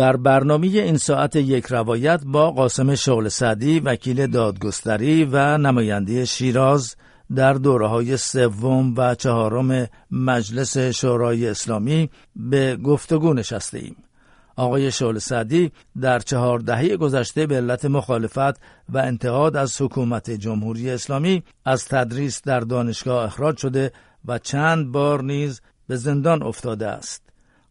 در برنامه این ساعت یک روایت با قاسم شغل سعدی وکیل دادگستری و نماینده شیراز در دوره های سوم و چهارم مجلس شورای اسلامی به گفتگو نشسته ایم. آقای شغل سعدی در چهار دهه گذشته به علت مخالفت و انتقاد از حکومت جمهوری اسلامی از تدریس در دانشگاه اخراج شده و چند بار نیز به زندان افتاده است.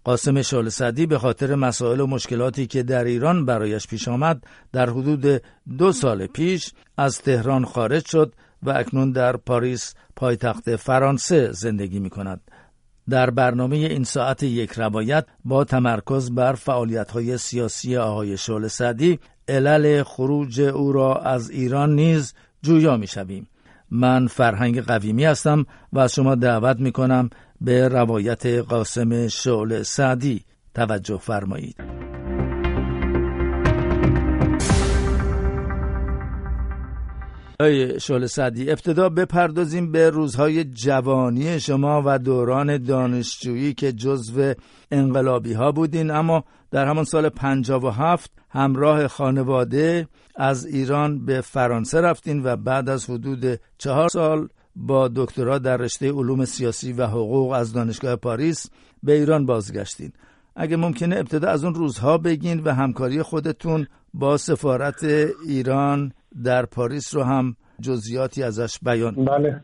قاسم شال صدی به خاطر مسائل و مشکلاتی که در ایران برایش پیش آمد در حدود دو سال پیش از تهران خارج شد و اکنون در پاریس پایتخت فرانسه زندگی می کند. در برنامه این ساعت یک روایت با تمرکز بر فعالیت های سیاسی آقای شال صدی علل خروج او را از ایران نیز جویا می شویم. من فرهنگ قویمی هستم و از شما دعوت می کنم به روایت قاسم شعل سعدی توجه فرمایید. ای شعل سعدی ابتدا بپردازیم به روزهای جوانی شما و دوران دانشجویی که جزو انقلابی ها بودین. اما در همان سال 57 همراه خانواده از ایران به فرانسه رفتین و بعد از حدود چهار سال با دکترا در رشته علوم سیاسی و حقوق از دانشگاه پاریس به ایران بازگشتین. اگه ممکنه ابتدا از اون روزها بگین و همکاری خودتون با سفارت ایران در پاریس رو هم جزئیاتی ازش بیان بله.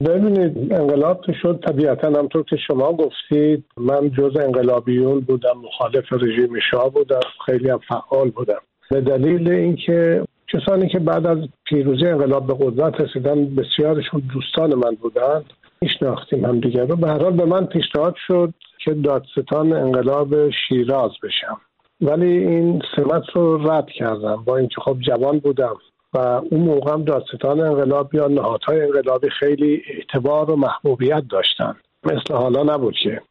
ببینید انقلاب که شد. طبیعتا همطور که شما گفتید من جز انقلابیون بودم مخالف رژیم شاه بودم خیلی هم فعال بودم. به دلیل اینکه کسانی که بعد از پیروزی انقلاب به قدرت رسیدن بسیارشون دوستان من بودند میشناختیم هم دیگر رو. به هر حال به من پیشنهاد شد که دادستان انقلاب شیراز بشم. ولی این سمت رو رد کردم. با اینکه خب جوان بودم و اون موقع هم دادستان انقلاب یا نهادهای انقلابی خیلی اعتبار و محبوبیت داشتن. مثل حالا نبود که.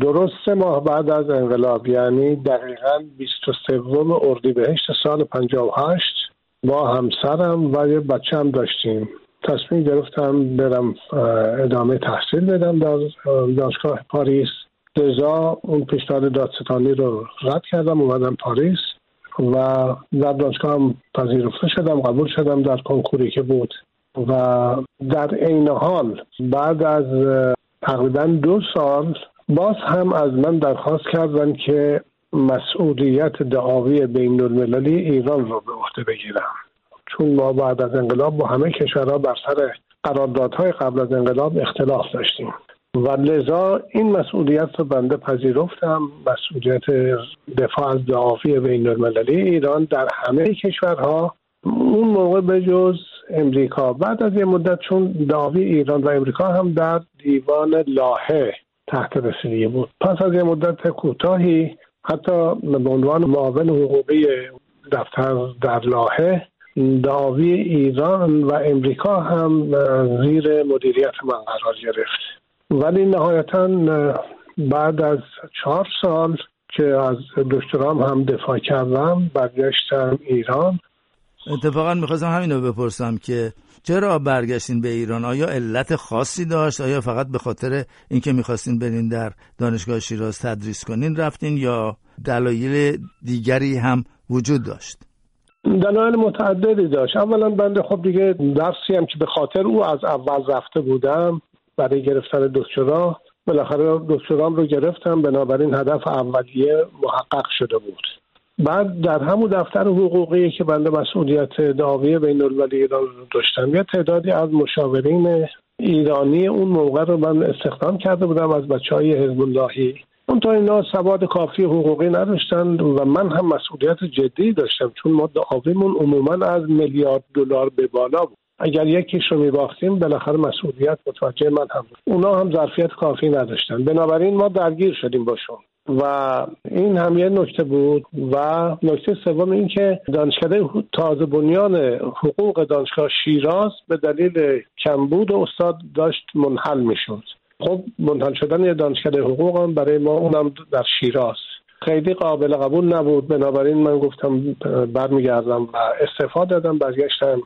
درست سه ماه بعد از انقلاب یعنی دقیقا 23 اردیبهشت سال 58 با همسرم و یه بچه هم داشتیم. تصمیم گرفتم برم ادامه تحصیل بدم در دانشگاه پاریس. لذا اون پیشنهاد دادستانی رو رد کردم اومدم پاریس و در دانشگاه هم پذیرفته شدم قبول شدم در کنکوری که بود. و در عین حال بعد از تقریبا دو سال باز هم از من درخواست کردن که مسئولیت دعاوی بین المللی ایران رو به عهده بگیرم. چون ما بعد از انقلاب با همه کشورها بر سر قراردادهای قبل از انقلاب اختلاف داشتیم. و لذا این مسئولیت رو بنده پذیرفتم. مسئولیت دفاع از دعاوی بین المللی ایران در همه کشورها. اون موقع به جز امریکا. بعد از یه مدت چون دعاوی ایران و امریکا هم در دیوان لاهه تحت رسیدگی بود. پس از یه مدت کوتاهی حتی به عنوان معاون حقوقی دفتر در لاهه دعاوی ایران و امریکا هم زیر مدیریت من قرار گرفت. ولی نهایتا بعد از چهار سال که از دکترام هم دفاع کردم برگشتم ایران. اتفاقا می‌خواستم همین رو بپرسم که چرا برگشتین به ایران؟ آیا علت خاصی داشت؟ آیا فقط به خاطر اینکه می‌خواستین برین در دانشگاه شیراز تدریس کنین رفتین یا دلایل دیگری هم وجود داشت؟ دلایل متعددی داشت. اولا بنده خب دیگه درسی هم که به خاطر او از اول رفته بودم برای گرفتن دکترا بالاخره دکترام رو گرفتم. بنابراین هدف اولیه محقق شده بود. بعد در همون دفتر حقوقی که بنده مسئولیت دعاوی بین المللی ایران داشتم یه تعدادی از مشاورین ایرانی اون موقع رو من استخدام کرده بودم از بچه های حزب اون تا اینا سواد کافی حقوقی نداشتن و من هم مسئولیت جدی داشتم چون ما دعاویمون عموما از میلیارد دلار به بالا بود. اگر یکیش رو میباختیم بالاخره مسئولیت متوجه من هم بود. اونا هم ظرفیت کافی نداشتن. بنابراین ما درگیر شدیم باشون و این هم یه نکته بود و نکته سوم این که دانشکده تازه بنیان حقوق دانشگاه شیراز به دلیل کمبود استاد داشت منحل می‌شد. خب منحل شدن یه دانشکده حقوق هم برای ما اونم در شیراز. خیلی قابل قبول نبود. بنابراین من گفتم برمیگردم و استفاده دادم برگشتم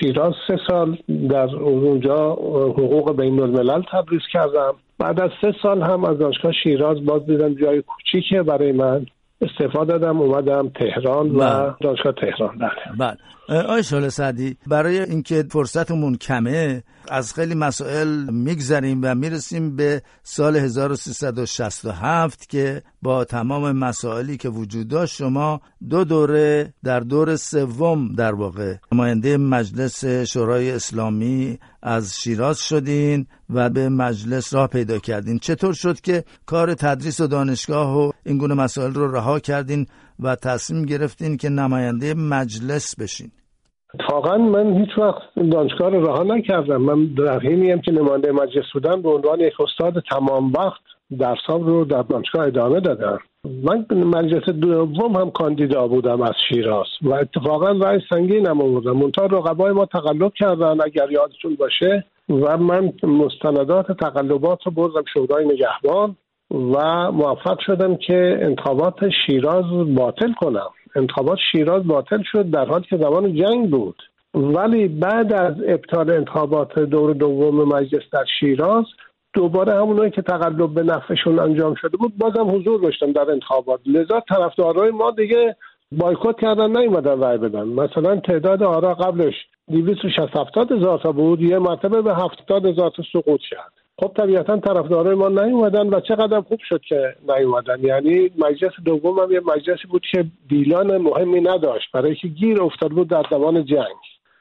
شیراز سه سال در اونجا حقوق بین الملل تدریس کردم. بعد از سه سال هم از دانشگاه شیراز باز دیدم جای کوچیکه برای من. استفاده دادم اومدم تهران و بله. دانشگاه تهران. بله. آقای شال سعدی برای اینکه فرصتمون کمه از خیلی مسائل میگذریم و می‌رسیم به سال 1367 که با تمام مسائلی که وجود داشت شما دو دوره در دور سوم در واقع نماینده مجلس شورای اسلامی از شیراز شدین و به مجلس راه پیدا کردین. چطور شد که کار تدریس و دانشگاه و این گونه مسائل رو رها کردین و تصمیم گرفتین که نماینده مجلس بشین؟ اتفاقا من هیچ وقت دانشگاه رو رها نکردم. من در حینی هم که نماینده مجلس بودم به عنوان یک استاد تمام وقت درسام رو در دانشگاه ادامه دادم. من مجلس دوم هم کاندیدا بودم از شیراز و اتفاقا رأی سنگین هم آوردم. منتها رقبای ما تقلب کردن اگر یادتون باشه و من مستندات تقلبات رو بردم شورای نگهبان و موفق شدم که انتخابات شیراز باطل کنم. انتخابات شیراز باطل شد در حالی که زمان جنگ بود. ولی بعد از ابطال انتخابات دور دوم مجلس در شیراز دوباره همونایی که تقلب به نفعشون انجام شده بود بازم حضور داشتن در انتخابات. لذا طرفدارای ما دیگه بایکوت کردن نیومدن رای بدن. مثلا تعداد آرا قبلش 260 هزار تا بود یه مرتبه به 70 هزار تا سقوط شد خب طبیعتا طرفدارای ما نیومدن و چقدر خوب شد که نیومدن. یعنی مجلس دوم هم یه مجلسی بود که دیلان مهمی نداشت برای که گیر افتاد بود در زمان جنگ.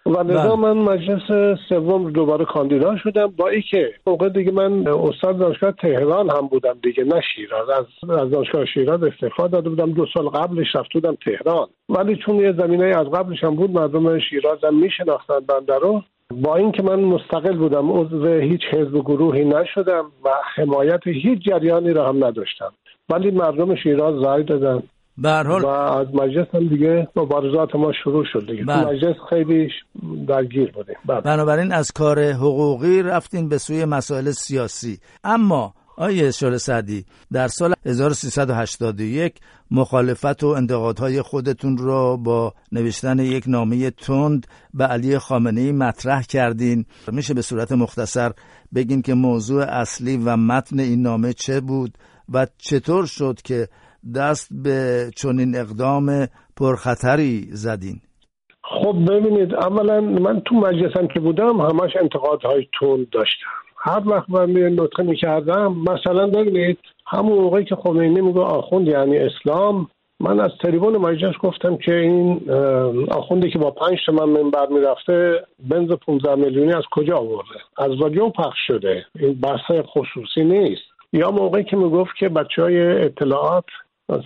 و لذا بله. من مجلس سوم دوباره کاندیدا شدم با اینکه موقع دیگه من استاد دانشگاه تهران هم بودم دیگه نه شیراز. از از دانشگاه شیراز استفاده داده بودم. دو سال قبلش رفت بودم تهران. ولی چون یه زمینه از قبلش هم بود مردم شیراز هم میشناختن بنده رو. با اینکه من مستقل بودم عضو هیچ حزب و گروهی نشدم و حمایت هیچ جریانی را هم نداشتم. ولی مردم شیراز رای دادن. حال و از مجلس هم دیگه مبارزات ما شروع شد دیگه. بر... مجلس خیلی درگیر بودیم. بر. بنابراین از کار حقوقی رفتین به سوی مسائل سیاسی. اما آیه شال سعدی در سال 1381 مخالفت و انتقادهای خودتون را با نوشتن یک نامه تند به علی خامنه مطرح کردین. میشه به صورت مختصر بگین که موضوع اصلی و متن این نامه چه بود و چطور شد که دست به چنین اقدام پرخطری زدین؟ خب ببینید اولا من تو مجلسم که بودم همش انتقادهای تند داشتم. هر وقت من می نطقه می‌کردم مثلا ببینید همون موقعی که خمینی میگه آخوند یعنی اسلام من از تریبون مجلس گفتم که این آخوندی که با پنج تومن منبر می‌رفته بنز 15 میلیونی از کجا آورده؟ از رادیو پخش شده. این بحث خصوصی نیست. یا موقعی که می‌گفت که بچه های اطلاعات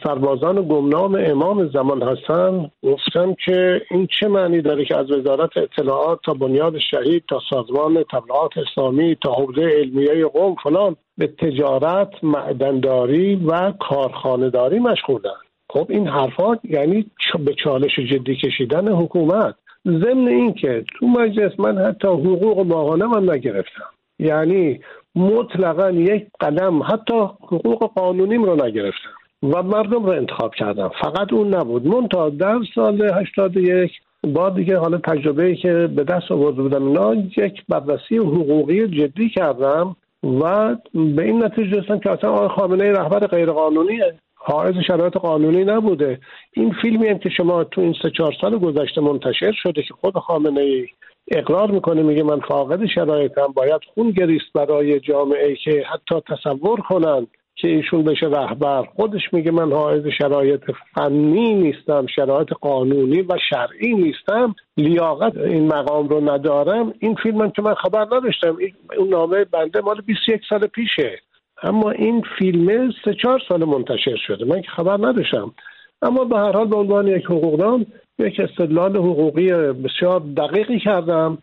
سربازان گمنام امام زمان هستن گفتم که این چه معنی داره که از وزارت اطلاعات تا بنیاد شهید تا سازمان تبلیغات اسلامی تا حوزه علمیه قوم فلان به تجارت معدنداری و کارخانهداری مشغولن خب این حرفات یعنی به چالش جدی کشیدن حکومت. ضمن اینکه تو مجلس من حتی حقوق ماهانه من نگرفتم. یعنی مطلقا یک قدم حتی حقوق قانونیم رو نگرفتم. و مردم رو انتخاب کردم فقط اون نبود. منتها در سال 81 با دیگه حالا تجربه که به دست آورده بودم اینا یک بررسی حقوقی جدی کردم و به این نتیجه رسیدم که اصلا آقای خامنه رهبر غیرقانونیه حائز شرایط قانونی نبوده. این فیلمی هم که شما تو این سه چهار سال گذشته منتشر شده که خود خامنه ای اقرار می‌کنه میگه من فاقد شرایطم باید خون گریست برای جامعه که حتی تصور کنند که ایشون بشه رهبر. خودش میگه من حائز شرایط فنی نیستم شرایط قانونی و شرعی نیستم. لیاقت این مقام رو ندارم. این فیلم من که من خبر نداشتم اون نامه بنده مال 21 سال پیشه. اما این فیلم سه چهار سال منتشر شده. من که خبر نداشتم. اما به هر حال به عنوان یک حقوقدان یک استدلال حقوقی بسیار دقیقی کردم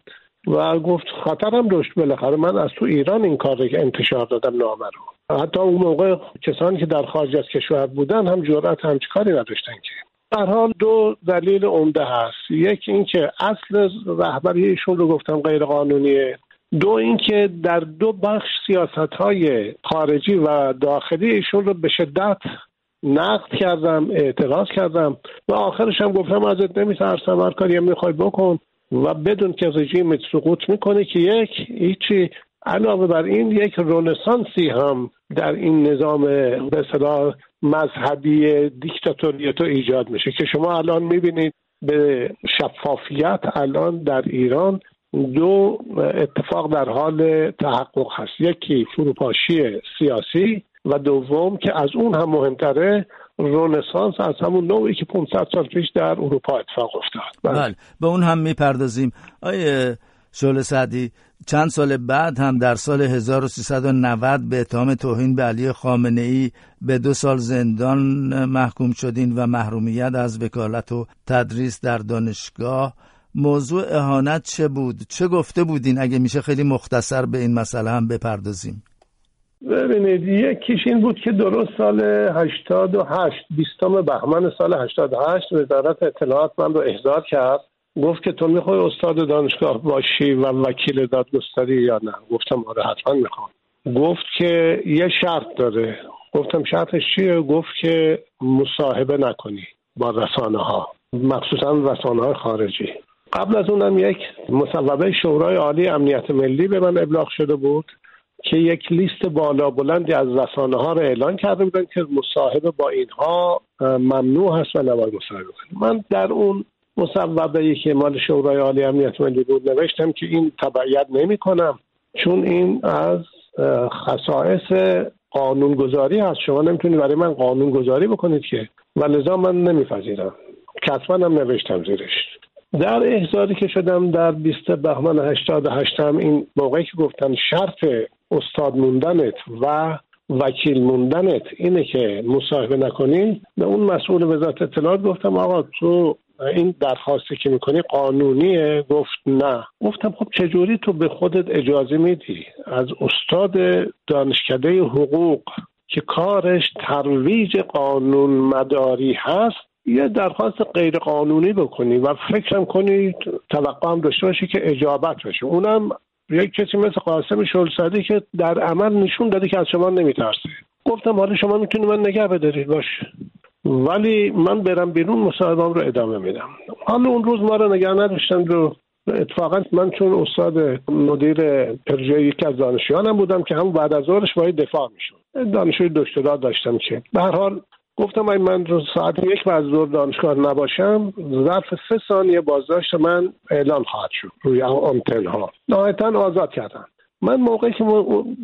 و گفت خطرم داشت بالاخره. من از تو ایران این کار رو انتشار دادم نامه رو. حتی اون موقع کسانی که در خارج از کشور بودن هم جرأت همچی کاری نداشتن که. در حال دو دلیل عمده هست. یکی اینکه اصل رهبری ایشون رو گفتم غیر قانونیه دو اینکه در دو بخش سیاست های خارجی و داخلی ایشون رو به شدت نقد کردم اعتراض کردم و آخرش هم گفتم ازت نمیترسم هر کاری می‌خوای بکن و بدون که رژیم سقوط می‌کنه که یک هیچی علاوه بر این یک رونسانسی هم در این نظام به مذهبی دیکتاتوری تو ایجاد میشه که شما الان می‌بینید به شفافیت الان در ایران دو اتفاق در حال تحقق هست. یکی فروپاشی سیاسی و دوم که از اون هم مهمتره رونسانس از همون نوعی که 500 سال پیش در اروپا اتفاق افتاد. بله به اون هم می‌پردازیم. آیه شعله سعدی. چند سال بعد هم در سال 1390 به اتهام توهین به علی خامنه ای به دو سال زندان محکوم شدین و محرومیت از وکالت و تدریس در دانشگاه. موضوع اهانت چه بود؟ چه گفته بودین؟ اگه میشه خیلی مختصر به این مسئله هم بپردازیم. ببینید یکیش این بود که درست سال 88 بیستم بهمن سال 88 وزارت اطلاعات من رو احضار کرد. گفت که تو می‌خوای استاد دانشگاه باشی و وکیل دادگستری یا نه؟ گفتم آره حتما می‌خوام. گفت که یه شرط داره. گفتم شرطش چیه؟ گفت که مصاحبه نکنی با رسانه ها مخصوصا رسانه های خارجی. قبل از اونم یک مصوبه شورای عالی امنیت ملی به من ابلاغ شده بود که یک لیست بالا بلندی از رسانه ها رو اعلان کرده بودن که مصاحبه با اینها ممنوع هست و نباید مصاحبه کنیم. من در اون مصوبه که مال شورای عالی امنیت ملی بود نوشتم که این تبعیت نمی کنم. چون این از خصائص قانونگذاری هست. شما نمی‌تونید برای من قانونگذاری بکنید که. و لذا من نمیپذیرم. کتبا هم نوشتم زیرش. در احضاری که شدم در 20 بهمن 88 هم این موقعی که گفتن شرط استاد موندنت و وکیل موندنت اینه که مصاحبه نکنی. به اون مسئول وزارت اطلاعات گفتم آقا تو این درخواستی که می‌کنی قانونیه؟ گفت نه. گفتم خب چجوری تو به خودت اجازه میدی؟ از استاد دانشکده حقوق که کارش ترویج قانون مداری هست یه درخواست غیر قانونی بکنی و فکرم کنی توقع هم داشته باشی که اجابت بشه. اونم یک کسی مثل قاسم شلصدی که در عمل نشون داده که از شما نمیترسه. گفتم حالا شما می‌تونی من نگه بدارید باش. ولی من برم بیرون مصاحبهام رو ادامه میدم. حالا اون روز ما رو نگه نداشتن رو اتفاقا من چون استاد مدیر پروژه یکی از دانشجویانم بودم که هم بعد از ظهرش باید دفاع می‌شد. دانشجوی دکترا داشتم که به هر حال گفتم اگه من رو ساعت یک بعد ظهر دانشگاه نباشم ظرف سه ثانیه بازداشت من اعلان خواهد شد روی آنتن ها نهایتا آزاد کردن. من موقعی که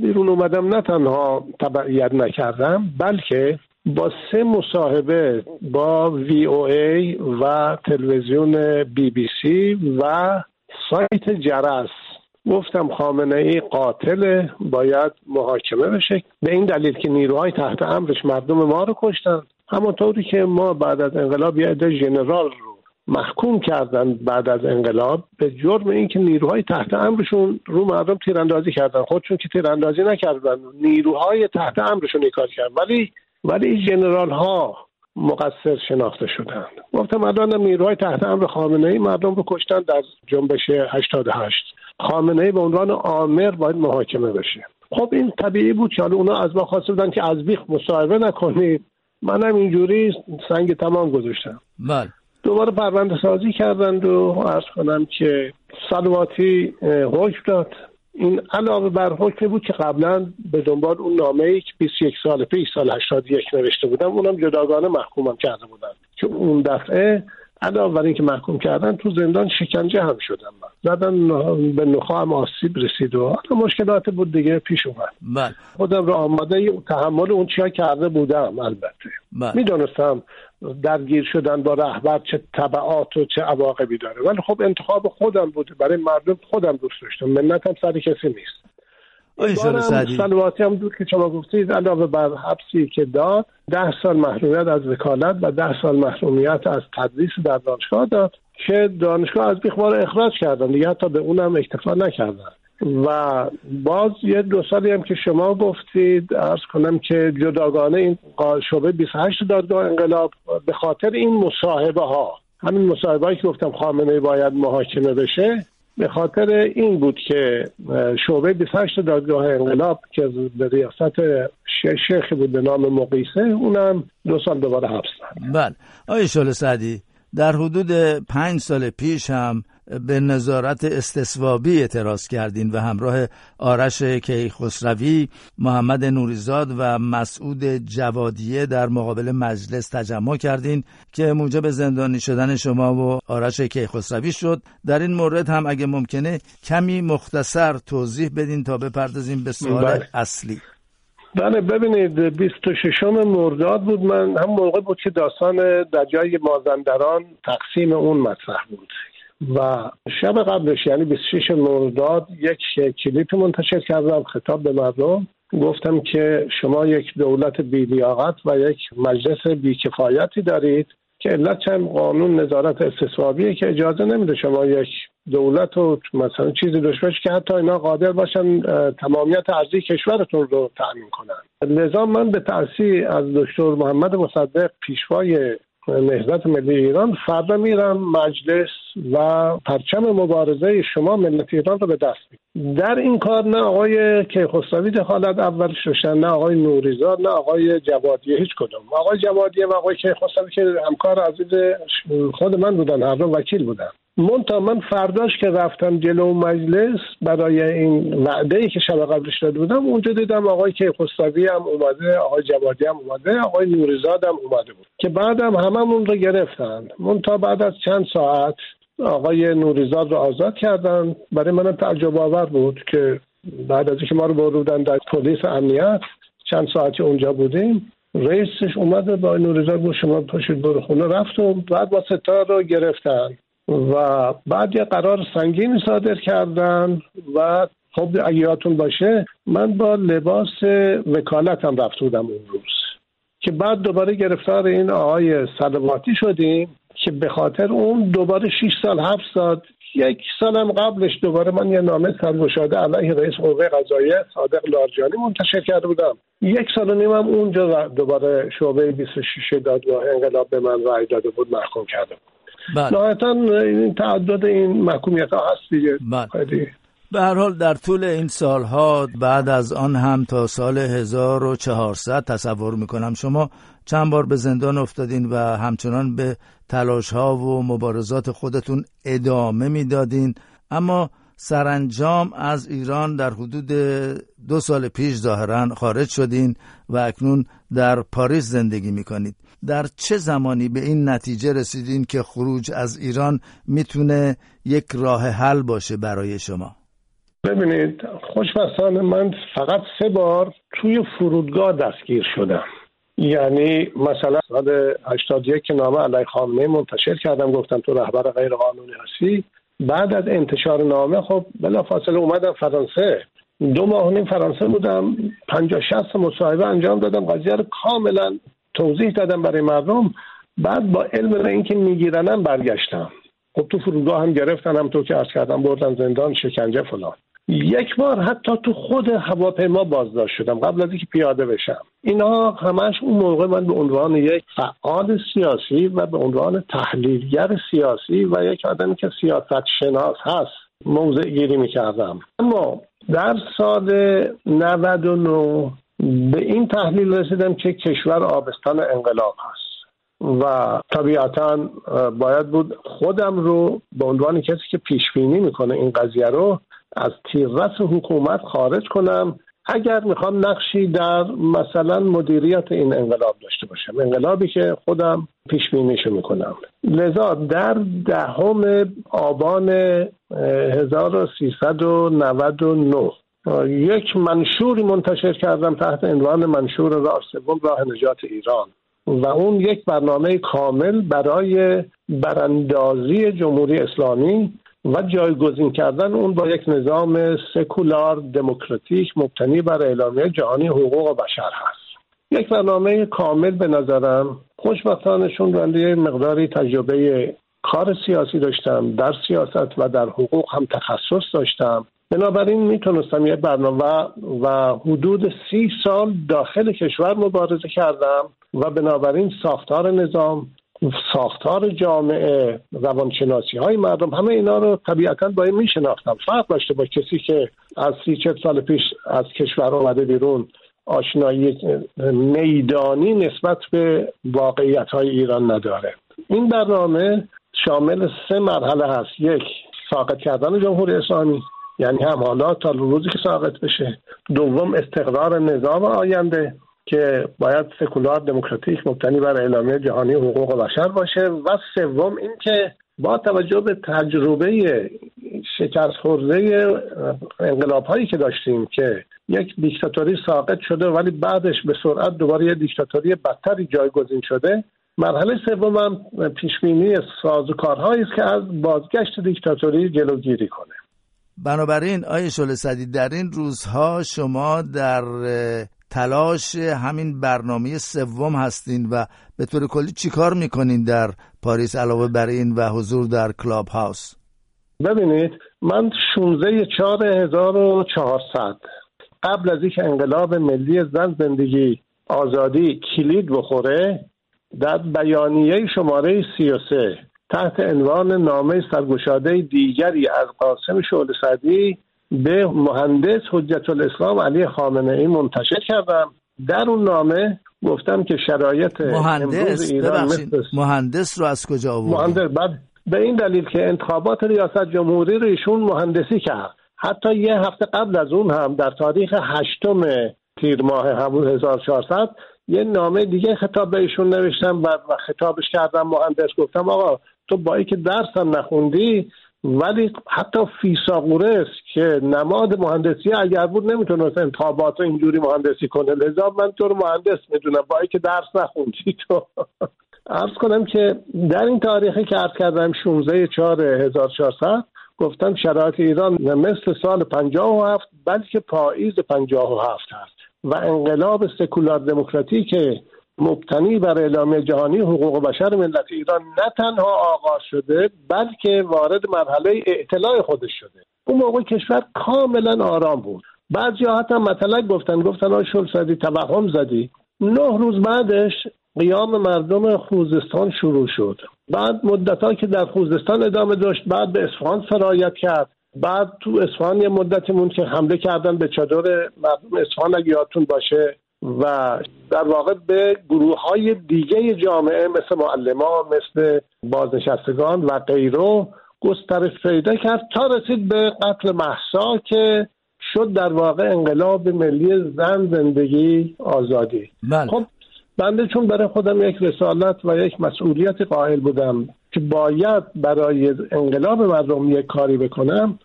بیرون اومدم نه تنها تبعیت نکردم بلکه با سه مصاحبه با وی او ای و تلویزیون بی بی سی و سایت جرس. گفتم خامنه ای قاتل باید محاکمه بشه. به این دلیل که نیروهای تحت امرش مردم ما رو کشتن. همانطوری که ما بعد از انقلاب یه عده ژنرال رو محکوم کردن بعد از انقلاب به جرم اینکه نیروهای تحت امرشون رو مردم تیراندازی کردن. خودشون که تیراندازی نکردن نیروهای تحت امرشون این کار کردن. ولی ولی جنرال ها مقصر شناخته شدن. گفتم الان نیروهای تحت امر خامنه ای مردم رو کشتن در جنبش 88 خامنه ای به عنوان آمر باید محاکمه بشه. خب این طبیعی بود که حالا اونا از ما خواسته بودن که از بیخ مصاحبه نکنید. منم اینجوری سنگ تمام گذاشتم. بله. دوباره پرونده سازی کردند و عرض کنم که سلواتی حکم داد. این علاوه بر حکمی بود که قبلا به دنبال اون نامه ای که 21 سال پیش سال 81 نوشته بودم اونم جداگانه محکومم کرده بودن. که اون دفعه علاوه بر اینکه محکوم کردن تو زندان شکنجه هم شدن زدن به نخواهم هم آسیب رسید و حالا مشکلات بود دیگه پیش اومد. بله. خودم رو آماده تحمل اون چیا کرده بودم البته. بله. می‌دونستم درگیر شدن با رهبر چه طبعات و چه عواقبی داره. ولی خب انتخاب خودم بوده برای مردم خودم دوست داشتم. منت هم سر کسی نیست. سلواتی هم بود که شما گفتید علاوه بر حبسی که داد ده سال محرومیت از وکالت و ده سال محرومیت از تدریس در دانشگاه داد. که دانشگاه از بیخبار اخراج کردن دیگه حتی به اونم اکتفا نکردن. و باز یه دو سالی هم که شما گفتید ارز کنم که جداگانه این شعبه 28 دادگاه انقلاب به خاطر این مصاحبه ها همین مصاحبه که گفتم خامنه باید محاکمه بشه به خاطر این بود که شعبه 28 دادگاه انقلاب که به ریاست شیخ بود به نام مقیسه اونم دو سال دوباره حبس بله. آقای شل سعدی در حدود پنج سال پیش هم به نظارت استثوابی اعتراض کردین و همراه آرش کیخسروی محمد نوریزاد و مسعود جوادیه در مقابل مجلس تجمع کردین که موجب زندانی شدن شما و آرش کیخسروی شد در این مورد هم اگه ممکنه کمی مختصر توضیح بدین تا بپردازیم به سوال بله. اصلی بله ببینید 26 مرداد بود. من هم موقع بود که داستان دجای مازندران تقسیم اون مطرح بود. و شب قبلش یعنی 26 مرداد یک کلیپ منتشر کردم خطاب به مردم. گفتم که شما یک دولت بیلیاقت و یک مجلس بیکفایتی دارید. که علت چند قانون نظارت استثبابیه که اجازه نمیده شما یک دولت و مثلا چیزی داشته که حتی اینا قادر باشن تمامیت ارزی کشورتون رو تأمین کنن. لذا من به تأثیر از دکتر محمد مصدق پیشوای نهضت ملی ایران فردا میرم مجلس و پرچم مبارزه شما ملت ایران رو به دست می در این کار نه آقای کیخسروی دخالت اولش داشتن نه آقای نوریزاد نه آقای جوادیه هیچ کدوم آقای جوادیه و آقای کیخسروی که همکار عزیز خود من بودن هر وکیل بودن. منتها من فرداش که رفتم جلو مجلس برای این وعده ای که شب قبلش داده بودم اونجا دیدم آقای کیخسروی هم اومده آقای جوادی هم اومده آقای نوریزاد هم اومده بود که بعدم هممون رو گرفتن. منتها بعد از چند ساعت آقای نوریزاد رو آزاد کردن برای من تعجب آور بود که بعد از اینکه ما رو بردن در پلیس امنیت چند ساعتی اونجا بودیم رئیسش اومده با نوریزاد بود شما پاشید برو خونه. رفت و بعد با ستار رو گرفتن. و بعد یه قرار سنگین صادر کردن و خب اگه یادتون باشه من با لباس وکالتم رفته بودم اون روز که بعد دوباره گرفتار این آقای سلواتی شدیم که به خاطر اون دوباره 6 سال هفت سال یک سالم قبلش دوباره من یه نامه سرگشاده علیه رئیس قوه قضاییه صادق لارجانی منتشر کرده بودم. یک سال و نیمم اونجا دوباره شعبه 26 دادگاه انقلاب به من رأی داده بود محکوم کرده بود. نهایتا این تعدد این محکومیت ها هست دیگه. بله. به هر حال در طول این سالها بعد از آن هم تا سال 1400 تصور می‌کنم شما چند بار به زندان افتادین و همچنان به تلاش ها و مبارزات خودتون ادامه می‌دادین. اما سرانجام از ایران در حدود دو سال پیش ظاهرا خارج شدین و اکنون در پاریس زندگی می‌کنید. در چه زمانی به این نتیجه رسیدین که خروج از ایران می‌تونه یک راه حل باشه برای شما؟ ببینید خوشبختانه من فقط سه بار توی فرودگاه دستگیر شدم. یعنی مثلا سال 81 که نامه علی خامنه منتشر کردم گفتم تو رهبر غیر قانونی هستی. بعد از انتشار نامه خب بلا فاصله اومدم فرانسه. دو ماه نیم فرانسه بودم. 50 60 مصاحبه انجام دادم. قضیه رو کاملا توضیح دادم برای مردم بعد با علم به اینکه میگیرنم برگشتم. خب تو فرودگاه هم گرفتن هم تو که ارز کردم بردن زندان شکنجه فلان. یک بار حتی تو خود هواپیما بازداشت شدم قبل از اینکه پیاده بشم. اینا همش اون موقع من به عنوان یک فعال سیاسی و به عنوان تحلیلگر سیاسی و یک آدمی که سیاست شناس هست موضع گیری می‌کردم. اما در سال 99 به این تحلیل رسیدم که کشور آبستان انقلاب هست. و طبیعتا باید بود خودم رو به عنوان کسی که پیش بینی می‌کنه این قضیه رو از تیررس حکومت خارج کنم. اگر می‌خوام نقشی در مثلا مدیریت این انقلاب داشته باشم انقلابی که خودم پیش بینیشو می‌کنم. لذا در دهم آبان 1399 یک منشوری منتشر کردم تحت عنوان منشور راه سوم راه نجات ایران. و اون یک برنامه کامل برای براندازی جمهوری اسلامی و جایگزین کردن اون با یک نظام سکولار دموکراتیک مبتنی بر اعلامیه جهانی حقوق بشر هست. یک برنامه کامل به نظرم خوشبختانشون رنده مقداری تجربه کار سیاسی داشتم در سیاست و در حقوق هم تخصص داشتم. بنابراین می‌تونستم یه برنامه و حدود سی سال داخل کشور مبارزه کردم و بنابراین ساختار نظام ساختار جامعه روانشناسی های مردم همه اینا رو طبیعتا باید میشناختم. فرق داشته با کسی که از سی چه سال پیش از کشور آمده بیرون آشنایی میدانی نسبت به واقعیت های ایران نداره. این برنامه شامل سه مرحله هست. یک ساقط کردن جمهوری اسلامی. یعنی هم حالا تا روزی که ساقط بشه. دوم استقرار نظام آینده که باید سکولار دموکراتیک مبتنی بر اعلامیه جهانی حقوق بشر باشه. و سوم اینکه با توجه به تجربه شکست خورده انقلاب هایی که داشتیم که یک دیکتاتوری ساقط شده ولی بعدش به سرعت دوباره یه دیکتاتوری بدتری جایگزین شده مرحله سوم هم پیشبینی سازوکارهایی است که از بازگشت دیکتاتوری جلوگیری کنه. بنابراین آیه شل صدی در این روزها شما در تلاش همین برنامه سوم هستین و به طور کلی چیکار می‌کنین در پاریس علاوه بر این و حضور در کلاب هاوس؟ ببینید من 16 4400 قبل از اینکه انقلاب ملی زن زندگی آزادی کلید بخوره در بیانیه شماره 33 تحت عنوان نامه سرگشاده دیگری از قاسم شعله صدی به مهندس حجت الاسلام علی خامنه ای منتشر کردم. در اون نامه گفتم که شرایط مهندس ایران مهندس رو از کجا آورد مهندس بعد به این دلیل که انتخابات ریاست جمهوری رو ایشون مهندسی کرد. حتی یه هفته قبل از اون هم در تاریخ هشتم تیر ماه همون 1400 یه نامه دیگه خطاب به ایشون نوشتم و خطابش کردم مهندس گفتم آقا تو با که درس هم نخوندی ولی حتی فیساغورس که نماد مهندسی اگر بود نمی‌تونست انتخابات اینجوری مهندسی کنه. لذا من تو رو مهندس می‌دونم. با که درس نخوندی تو. ارز کنم که در این تاریخی که عرض کردم 16 4 1400 گفتم شرایط ایران مثل سال 57 بلکه پاییز 57 هست. و انقلاب سکولار دموکراتیک مبتنی بر اعلامیه جهانی حقوق بشر ملت ایران نه تنها آغاز شده بلکه وارد مرحله اعتلاع خودش شده. اون موقع کشور کاملا آرام بود. بعضی حتی مطلق گفتن گفتن آی شل زدی توهم زدی. نه روز بعدش قیام مردم خوزستان شروع شد. بعد مدت که در خوزستان ادامه داشت بعد به اصفهان سرایت کرد. بعد تو اصفهان یه مدتی مون که حمله کردن به چادر مردم اصفهان اگه یادتون باشه. و در واقع به گروه های دیگه جامعه مثل معلمان مثل بازنشستگان و غیره گسترش پیدا کرد تا رسید به قتل محسا که شد در واقع انقلاب ملی زن زندگی آزادی بله. خب بنده چون برای خودم یک رسالت و یک مسئولیت قائل بودم که باید برای انقلاب مردم یک کاری بکنم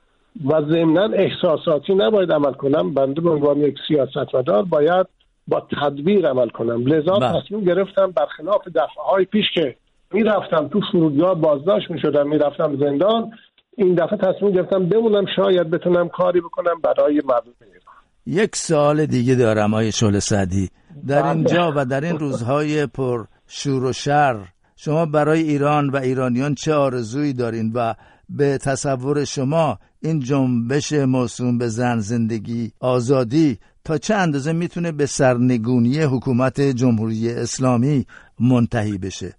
و ضمنا احساساتی نباید عمل کنم بنده به عنوان یک سیاستمدار باید با تدبیر عمل کنم لذا بله. تصمیم گرفتم برخلاف دفعه های پیش که می‌رفتم تو فرودگاه بازداشت می‌شدم می‌رفتم زندان این دفعه تصمیم گرفتم بمونم شاید بتونم کاری بکنم برای مردم یک سال دیگه دارم آیه شل سعدی در بله. اینجا و در این روزهای پر شور و شر شما برای ایران و ایرانیان چه آرزویی دارین و به تصور شما این جنبش موسوم به زن زندگی آزادی تا چه اندازه می‌تونه به سرنگونی حکومت جمهوری اسلامی منتهی بشه؟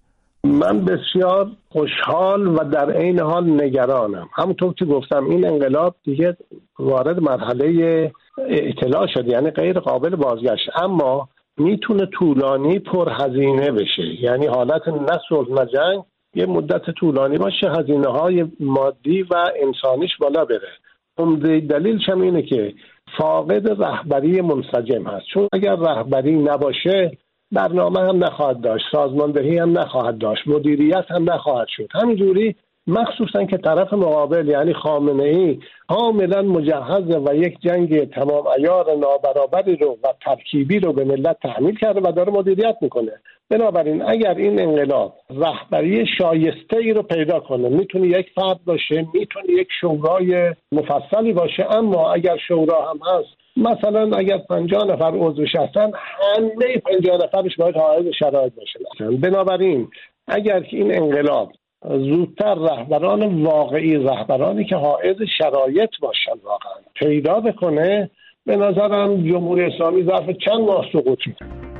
من بسیار خوشحال و در عین حال نگرانم. همونطور که گفتم این انقلاب دیگه وارد مرحله اطلاع شد یعنی غیر قابل بازگشت. اما می‌تونه طولانی پرهزینه بشه. یعنی حالت نه صلح نه جنگ یه مدت طولانی باشه هزینه های مادی و انسانیش بالا بره. عمده دلیل هم اینه که فاقد رهبری منسجم هست. چون اگر رهبری نباشه برنامه هم نخواهد داشت سازماندهی هم نخواهد داشت مدیریت هم نخواهد شد. همینجوری مخصوصا که طرف مقابل یعنی خامنه ای کاملا مجهز و یک جنگ تمام ایار نابرابری رو و ترکیبی رو به ملت تحمیل کرده و داره مدیریت می‌کنه. بنابراین اگر این انقلاب رهبری شایسته ای رو پیدا کنه می‌تونه یک فرد باشه می‌تونه یک شورای مفصلی باشه. اما اگر شورا هم هست مثلا اگر پنجاه نفر عضوش هستن همه پنجاه نفرش باید حائز شرایط باشه بنابراین اگر که این انقلاب زودتر رهبران واقعی رهبرانی که حائز شرایط باشن واقعا. پیدا بکنه به نظرم جمهوری اسلامی ظرف چند ماه سقوط می‌کنه.